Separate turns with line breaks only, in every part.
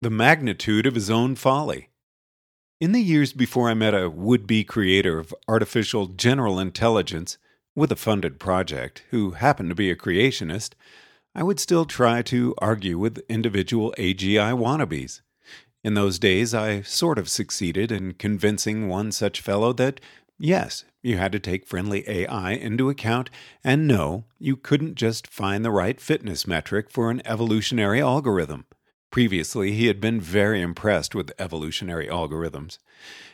the magnitude of his own folly. In the years before I met a would be creator of artificial general intelligence with a funded project who happened to be a creationist, I would still try to argue with individual AGI wannabes. In those days, I sort of succeeded in convincing one such fellow that, yes, you had to take friendly AI into account, and no, you couldn't just find the right fitness metric for an evolutionary algorithm. Previously, he had been very impressed with evolutionary algorithms.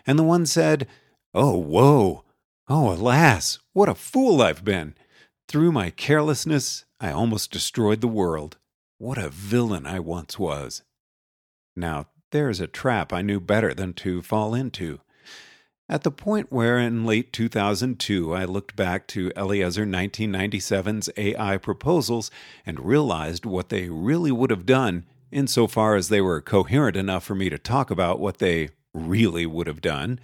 And the one said, Oh, whoa! Oh, alas! What a fool I've been! Through my carelessness, I almost destroyed the world. What a villain I once was. Now, there is a trap I knew better than to fall into. At the point where, in late 2002, I looked back to Eliezer 1997's AI proposals and realized what they really would have done, insofar as they were coherent enough for me to talk about what they really would have done.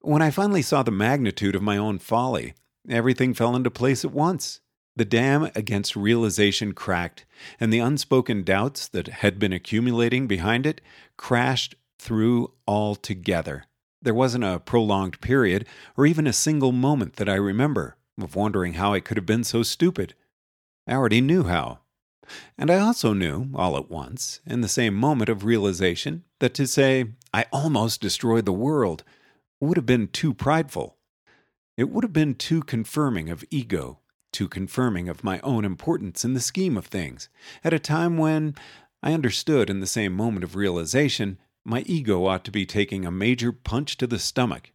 When I finally saw the magnitude of my own folly, everything fell into place at once. The dam against realization cracked, and the unspoken doubts that had been accumulating behind it crashed through altogether. There wasn't a prolonged period, or even a single moment that I remember, of wondering how I could have been so stupid. I already knew how. And I also knew, all at once, in the same moment of realization, that to say, I almost destroyed the world, would have been too prideful. It would have been too confirming of ego, too confirming of my own importance in the scheme of things, at a time when I understood in the same moment of realization my ego ought to be taking a major punch to the stomach.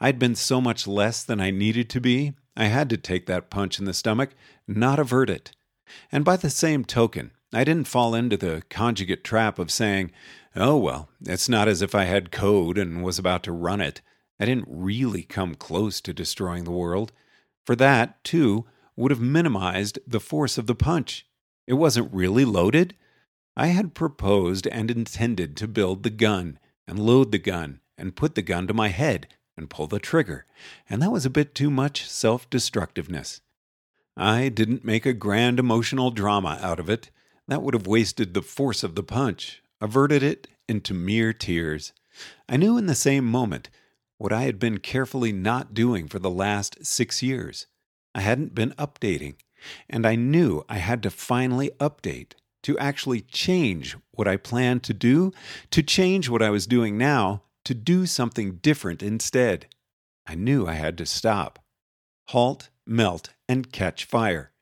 I'd been so much less than I needed to be, I had to take that punch in the stomach, not avert it. And by the same token, I didn't fall into the conjugate trap of saying, oh, well, it's not as if I had code and was about to run it. I didn't really come close to destroying the world. For that, too, would have minimized the force of the punch. It wasn't really loaded. I had proposed and intended to build the gun, and load the gun, and put the gun to my head, and pull the trigger, and that was a bit too much self destructiveness. I didn't make a grand emotional drama out of it. That would have wasted the force of the punch, averted it into mere tears. I knew in the same moment what I had been carefully not doing for the last six years. I hadn't been updating, and I knew I had to finally update to actually change what I planned to do, to change what I was doing now, to do something different instead. I knew I had to stop, halt, melt, and catch fire.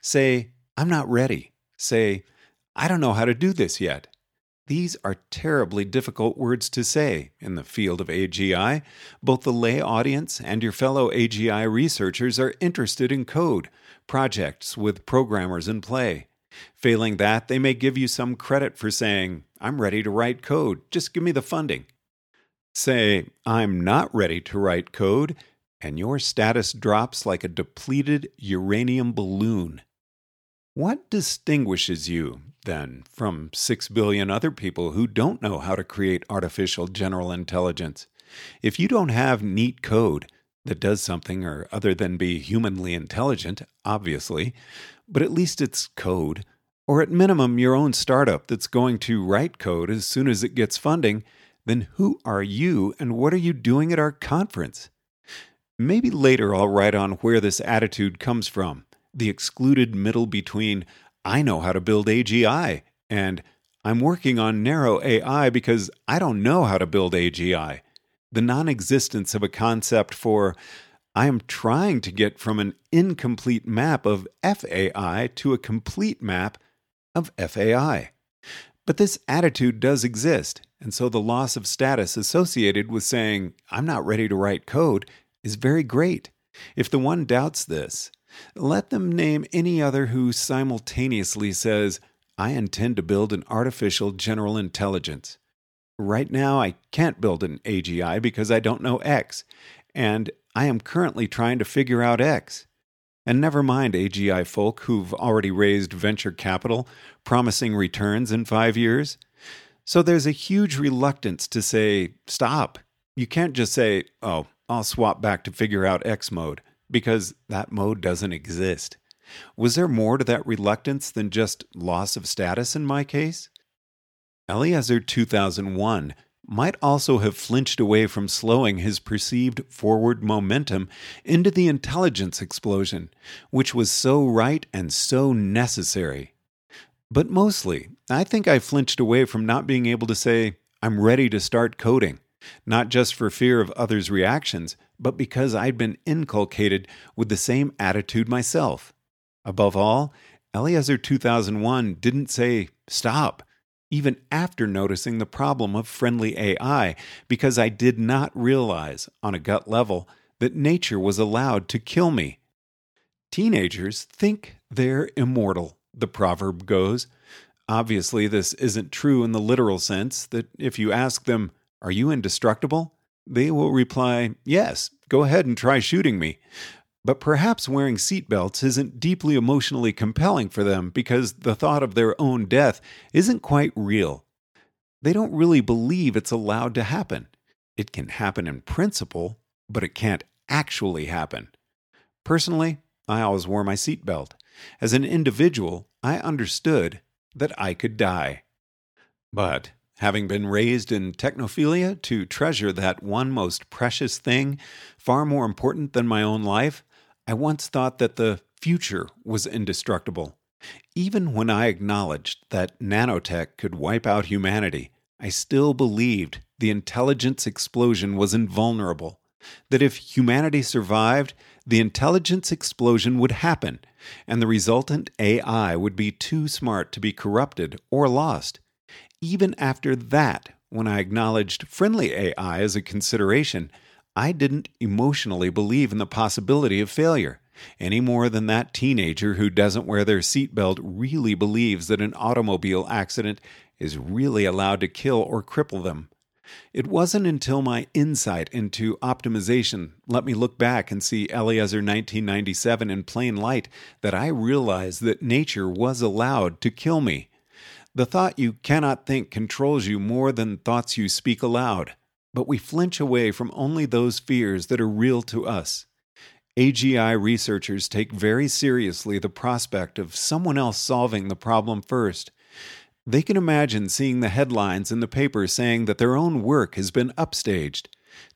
Say, I'm not ready. Say, I don't know how to do this yet. These are terribly difficult words to say in the field of AGI. Both the lay audience and your fellow AGI researchers are interested in code, projects with programmers in play. Failing that, they may give you some credit for saying, I'm ready to write code, just give me the funding. Say, I'm not ready to write code, and your status drops like a depleted uranium balloon. What distinguishes you, then, from six billion other people who don't know how to create artificial general intelligence? If you don't have neat code that does something or other than be humanly intelligent, obviously, but at least it's code, or at minimum your own startup that's going to write code as soon as it gets funding, then who are you and what are you doing at our conference? Maybe later I'll write on where this attitude comes from the excluded middle between I know how to build AGI and I'm working on narrow AI because I don't know how to build AGI. The non existence of a concept for I am trying to get from an incomplete map of FAI to a complete map of FAI. But this attitude does exist, and so the loss of status associated with saying, I'm not ready to write code, is very great. If the one doubts this, let them name any other who simultaneously says, I intend to build an artificial general intelligence. Right now, I can't build an AGI because I don't know X, and I am currently trying to figure out X. And never mind AGI folk who've already raised venture capital, promising returns in five years. So there's a huge reluctance to say, stop. You can't just say, oh, I'll swap back to figure out X mode, because that mode doesn't exist. Was there more to that reluctance than just loss of status in my case? Eliezer 2001 might also have flinched away from slowing his perceived forward momentum into the intelligence explosion, which was so right and so necessary. But mostly, I think I flinched away from not being able to say, I'm ready to start coding, not just for fear of others' reactions, but because I'd been inculcated with the same attitude myself. Above all, Eliezer 2001 didn't say, Stop, even after noticing the problem of friendly AI, because I did not realize, on a gut level, that nature was allowed to kill me. Teenagers think they're immortal, the proverb goes. Obviously, this isn't true in the literal sense that if you ask them, Are you indestructible? they will reply, Yes, go ahead and try shooting me. But perhaps wearing seatbelts isn't deeply emotionally compelling for them because the thought of their own death isn't quite real. They don't really believe it's allowed to happen. It can happen in principle, but it can't actually happen. Personally, I always wore my seatbelt. As an individual, I understood that I could die. But having been raised in technophilia to treasure that one most precious thing, far more important than my own life, I once thought that the future was indestructible. Even when I acknowledged that nanotech could wipe out humanity, I still believed the intelligence explosion was invulnerable. That if humanity survived, the intelligence explosion would happen, and the resultant AI would be too smart to be corrupted or lost. Even after that, when I acknowledged friendly AI as a consideration, I didn't emotionally believe in the possibility of failure, any more than that teenager who doesn't wear their seatbelt really believes that an automobile accident is really allowed to kill or cripple them. It wasn't until my insight into optimization let me look back and see Eliezer 1997 in plain light that I realized that nature was allowed to kill me. The thought you cannot think controls you more than thoughts you speak aloud but we flinch away from only those fears that are real to us. AGI researchers take very seriously the prospect of someone else solving the problem first. They can imagine seeing the headlines in the paper saying that their own work has been upstaged.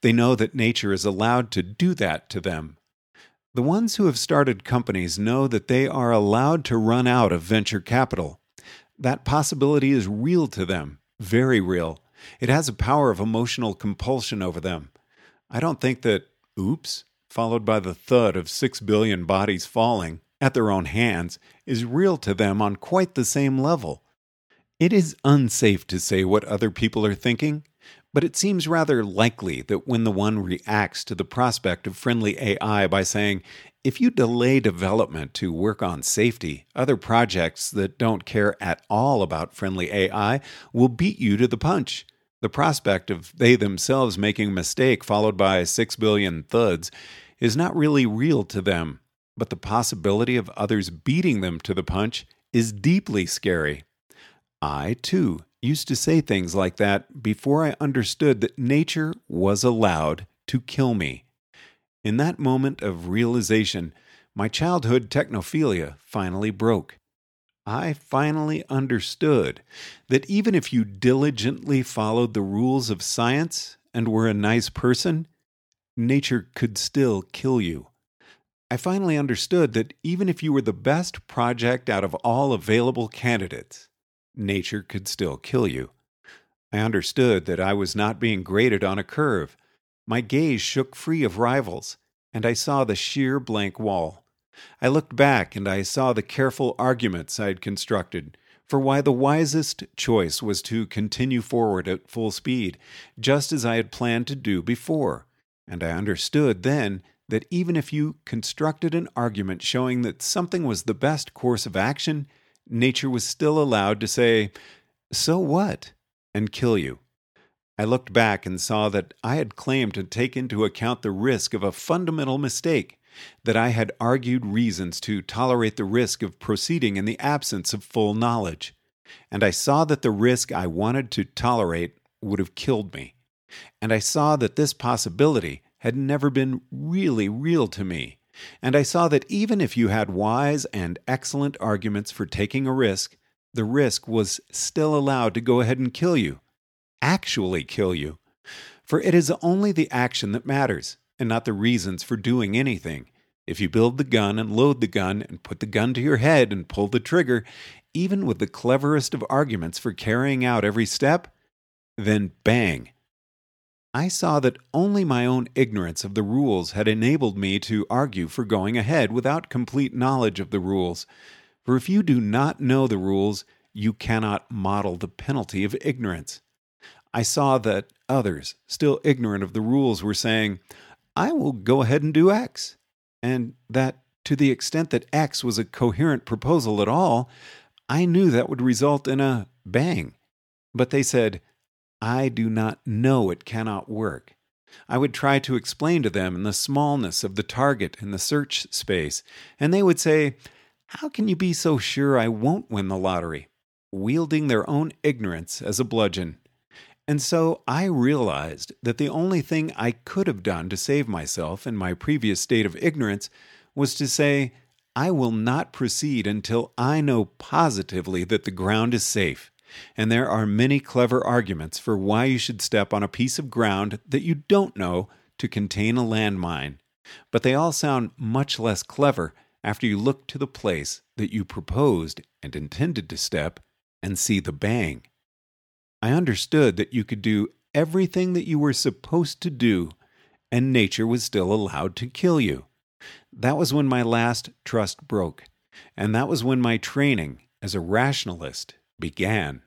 They know that nature is allowed to do that to them. The ones who have started companies know that they are allowed to run out of venture capital. That possibility is real to them, very real. It has a power of emotional compulsion over them. I don't think that oops, followed by the thud of six billion bodies falling at their own hands, is real to them on quite the same level. It is unsafe to say what other people are thinking, but it seems rather likely that when the one reacts to the prospect of friendly AI by saying, if you delay development to work on safety, other projects that don't care at all about friendly AI will beat you to the punch. The prospect of they themselves making a mistake followed by six billion thuds is not really real to them, but the possibility of others beating them to the punch is deeply scary. I, too, used to say things like that before I understood that nature was allowed to kill me. In that moment of realization, my childhood technophilia finally broke. I finally understood that even if you diligently followed the rules of science and were a nice person, nature could still kill you. I finally understood that even if you were the best project out of all available candidates, nature could still kill you. I understood that I was not being graded on a curve. My gaze shook free of rivals, and I saw the sheer blank wall. I looked back and I saw the careful arguments I had constructed for why the wisest choice was to continue forward at full speed, just as I had planned to do before. And I understood then that even if you constructed an argument showing that something was the best course of action, nature was still allowed to say, So what? and kill you. I looked back and saw that I had claimed to take into account the risk of a fundamental mistake that I had argued reasons to tolerate the risk of proceeding in the absence of full knowledge, and I saw that the risk I wanted to tolerate would have killed me, and I saw that this possibility had never been really real to me, and I saw that even if you had wise and excellent arguments for taking a risk, the risk was still allowed to go ahead and kill you, actually kill you. For it is only the action that matters, and not the reasons for doing anything. If you build the gun and load the gun and put the gun to your head and pull the trigger, even with the cleverest of arguments for carrying out every step, then bang. I saw that only my own ignorance of the rules had enabled me to argue for going ahead without complete knowledge of the rules. For if you do not know the rules, you cannot model the penalty of ignorance. I saw that others, still ignorant of the rules, were saying, I will go ahead and do X. And that to the extent that X was a coherent proposal at all, I knew that would result in a bang. But they said, I do not know it cannot work. I would try to explain to them the smallness of the target in the search space, and they would say, How can you be so sure I won't win the lottery? Wielding their own ignorance as a bludgeon. And so I realized that the only thing I could have done to save myself in my previous state of ignorance was to say, I will not proceed until I know positively that the ground is safe. And there are many clever arguments for why you should step on a piece of ground that you don't know to contain a landmine. But they all sound much less clever after you look to the place that you proposed and intended to step and see the bang. I understood that you could do everything that you were supposed to do, and nature was still allowed to kill you. That was when my last trust broke, and that was when my training as a rationalist began.